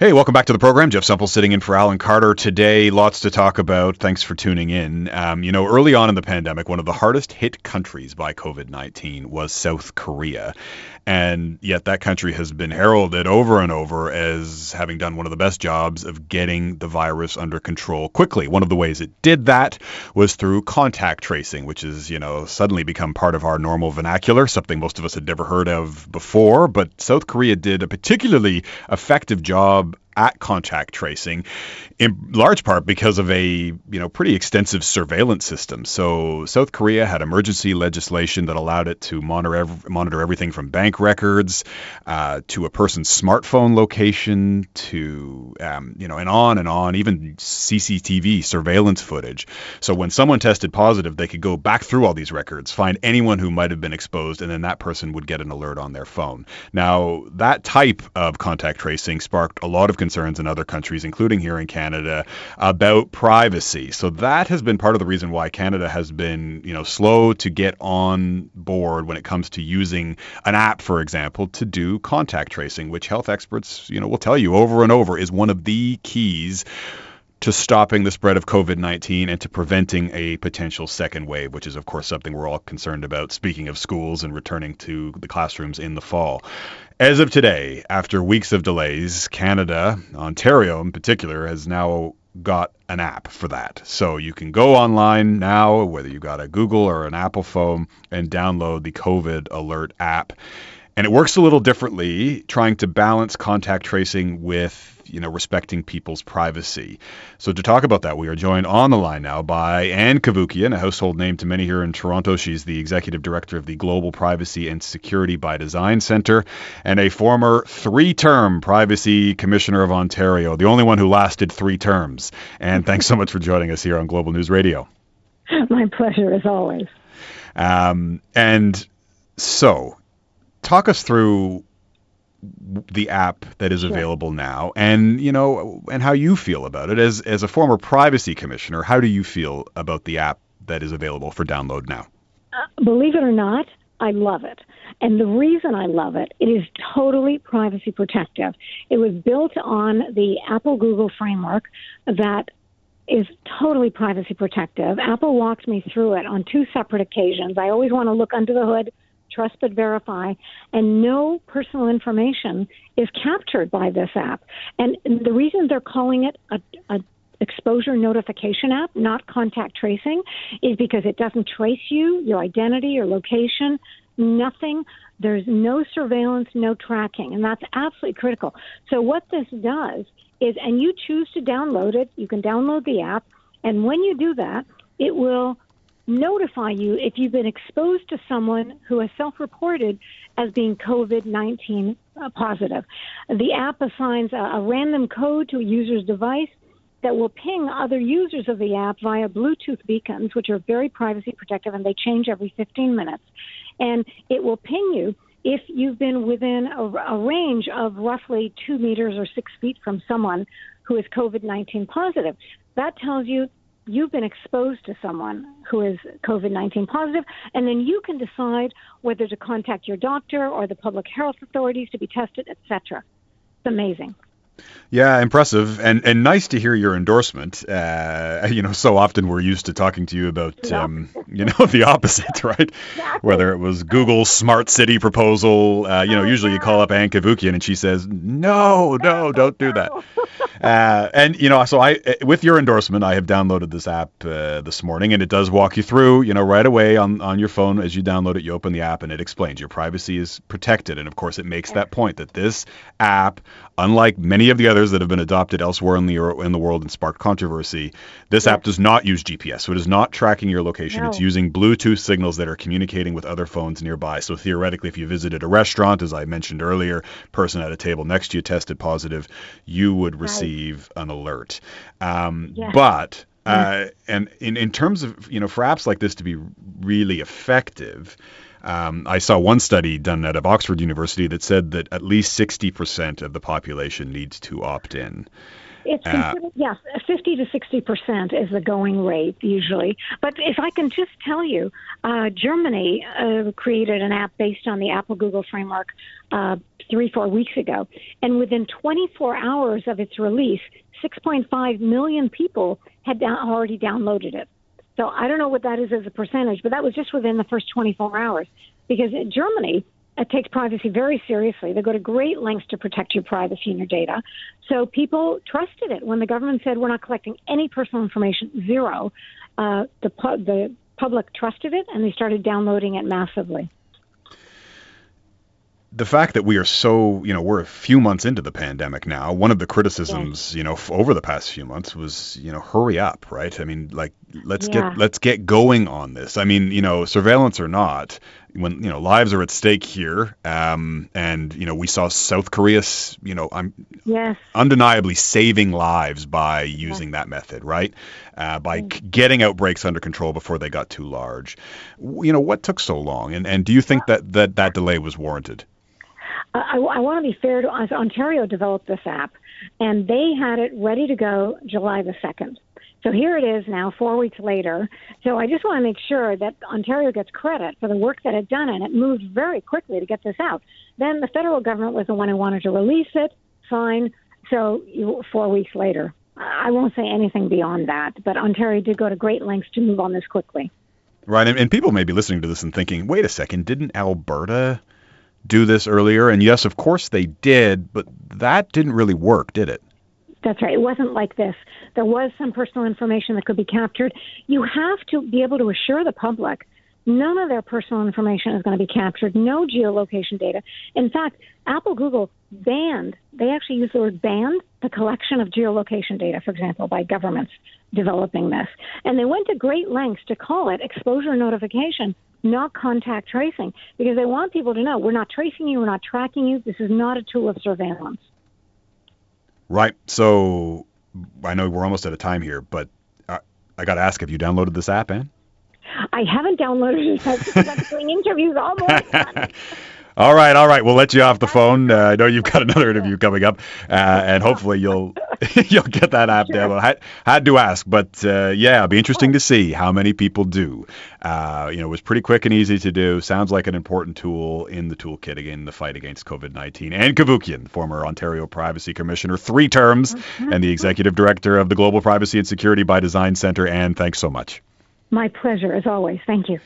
Hey, welcome back to the program. Jeff Semple sitting in for Alan Carter today. Lots to talk about. Thanks for tuning in. Um, you know, early on in the pandemic, one of the hardest hit countries by COVID 19 was South Korea. And yet, that country has been heralded over and over as having done one of the best jobs of getting the virus under control quickly. One of the ways it did that was through contact tracing, which has, you know, suddenly become part of our normal vernacular, something most of us had never heard of before. But South Korea did a particularly effective job at contact tracing, in large part because of a you know pretty extensive surveillance system. So South Korea had emergency legislation that allowed it to monitor ev- monitor everything from bank records uh, to a person's smartphone location to um, you know and on and on, even CCTV surveillance footage. So when someone tested positive, they could go back through all these records, find anyone who might have been exposed, and then that person would get an alert on their phone. Now that type of contact tracing sparked a lot of concerns in other countries, including here in Canada, about privacy. So that has been part of the reason why Canada has been, you know, slow to get on board when it comes to using an app, for example, to do contact tracing, which health experts, you know, will tell you over and over is one of the keys to stopping the spread of COVID 19 and to preventing a potential second wave, which is, of course, something we're all concerned about, speaking of schools and returning to the classrooms in the fall. As of today, after weeks of delays, Canada, Ontario in particular, has now got an app for that. So you can go online now, whether you got a Google or an Apple phone, and download the COVID Alert app. And it works a little differently, trying to balance contact tracing with you know, respecting people's privacy. So to talk about that, we are joined on the line now by Ann Cavoukian, a household name to many here in Toronto. She's the executive director of the Global Privacy and Security by Design Center and a former three-term privacy commissioner of Ontario, the only one who lasted three terms. And thanks so much for joining us here on Global News Radio. My pleasure, as always. Um, and so, talk us through the app that is available now and you know and how you feel about it as as a former privacy commissioner how do you feel about the app that is available for download now uh, believe it or not I love it. And the reason I love it, it is totally privacy protective. It was built on the Apple Google framework that is totally privacy protective. Apple walked me through it on two separate occasions. I always want to look under the hood trust but verify, and no personal information is captured by this app. And the reason they're calling it a, a exposure notification app, not contact tracing, is because it doesn't trace you, your identity, your location, nothing. There's no surveillance, no tracking, and that's absolutely critical. So, what this does is, and you choose to download it, you can download the app, and when you do that, it will notify you if you've been exposed to someone who has self reported as being COVID 19 uh, positive. The app assigns a, a random code to a user's device that will ping other users of the app via Bluetooth beacons, which are very privacy protective and they change every 15 minutes. And it will ping you if you've been within a, a range of roughly two meters or six feet from someone who is COVID 19 positive. That tells you you've been exposed to someone who is COVID 19 positive, and then you can decide whether to contact your doctor or the public health authorities to be tested, etc. It's amazing. Yeah, impressive and and nice to hear your endorsement. Uh, you know, so often we're used to talking to you about um, you know the opposite, right? Whether it was Google's smart city proposal, uh, you know, usually you call up Ann Cavoukian and she says, "No, no, don't do that." Uh, and you know, so I, uh, with your endorsement, I have downloaded this app uh, this morning, and it does walk you through, you know, right away on on your phone as you download it. You open the app, and it explains your privacy is protected, and of course, it makes that point that this app, unlike many of the others that have been adopted elsewhere in the in the world and sparked controversy, this yes. app does not use GPS, so it is not tracking your location. No. It's using Bluetooth signals that are communicating with other phones nearby. So theoretically, if you visited a restaurant, as I mentioned earlier, person at a table next to you tested positive, you would receive. Right an alert. Um, yeah. But uh, and in, in terms of you know for apps like this to be really effective, um, I saw one study done out of Oxford University that said that at least 60% of the population needs to opt in. It's uh, yes, 50 to 60 percent is the going rate usually. But if I can just tell you, uh, Germany uh, created an app based on the Apple Google framework uh, three four weeks ago, and within 24 hours of its release, 6.5 million people had already downloaded it. So I don't know what that is as a percentage, but that was just within the first 24 hours. Because in Germany, it takes privacy very seriously. They go to great lengths to protect your privacy and your data. So people trusted it when the government said we're not collecting any personal information, zero. Uh, the pu- the public trusted it and they started downloading it massively the fact that we are so, you know, we're a few months into the pandemic now. One of the criticisms, yeah. you know, over the past few months was, you know, hurry up, right? I mean, like let's yeah. get let's get going on this. I mean, you know, surveillance or not, when you know lives are at stake here, um, and you know we saw South Korea, you know, I'm yes. undeniably saving lives by using yes. that method, right? Uh, by mm. c- getting outbreaks under control before they got too large. You know, what took so long, and and do you think that that that delay was warranted? I, I want to be fair to. Ontario developed this app, and they had it ready to go July the 2nd. So here it is now, four weeks later. So I just want to make sure that Ontario gets credit for the work that it done, and it moved very quickly to get this out. Then the federal government was the one who wanted to release it. Fine. So four weeks later, I won't say anything beyond that, but Ontario did go to great lengths to move on this quickly. Right, and people may be listening to this and thinking, wait a second, didn't Alberta do this earlier? And yes, of course they did, but that didn't really work, did it? That's right. It wasn't like this. There was some personal information that could be captured. You have to be able to assure the public none of their personal information is going to be captured, no geolocation data. In fact, Apple, Google banned, they actually use the word banned, the collection of geolocation data, for example, by governments developing this. And they went to great lengths to call it exposure notification not contact tracing, because they want people to know we're not tracing you, we're not tracking you. This is not a tool of surveillance. Right. So I know we're almost out of time here, but I, I got to ask: Have you downloaded this app, Ann? I haven't downloaded it because I'm doing interviews all morning. All right, all right. We'll let you off the phone. Uh, I know you've got another interview coming up, uh, and hopefully you'll you'll get that app sure. I had, to ask, but uh, yeah, it'll be interesting to see how many people do. Uh, you know, it was pretty quick and easy to do. Sounds like an important tool in the toolkit again, the fight against COVID-19. Ann Cavoukian, former Ontario Privacy Commissioner, three terms, mm-hmm. and the executive director of the Global Privacy and Security by Design Center. And thanks so much. My pleasure, as always. Thank you.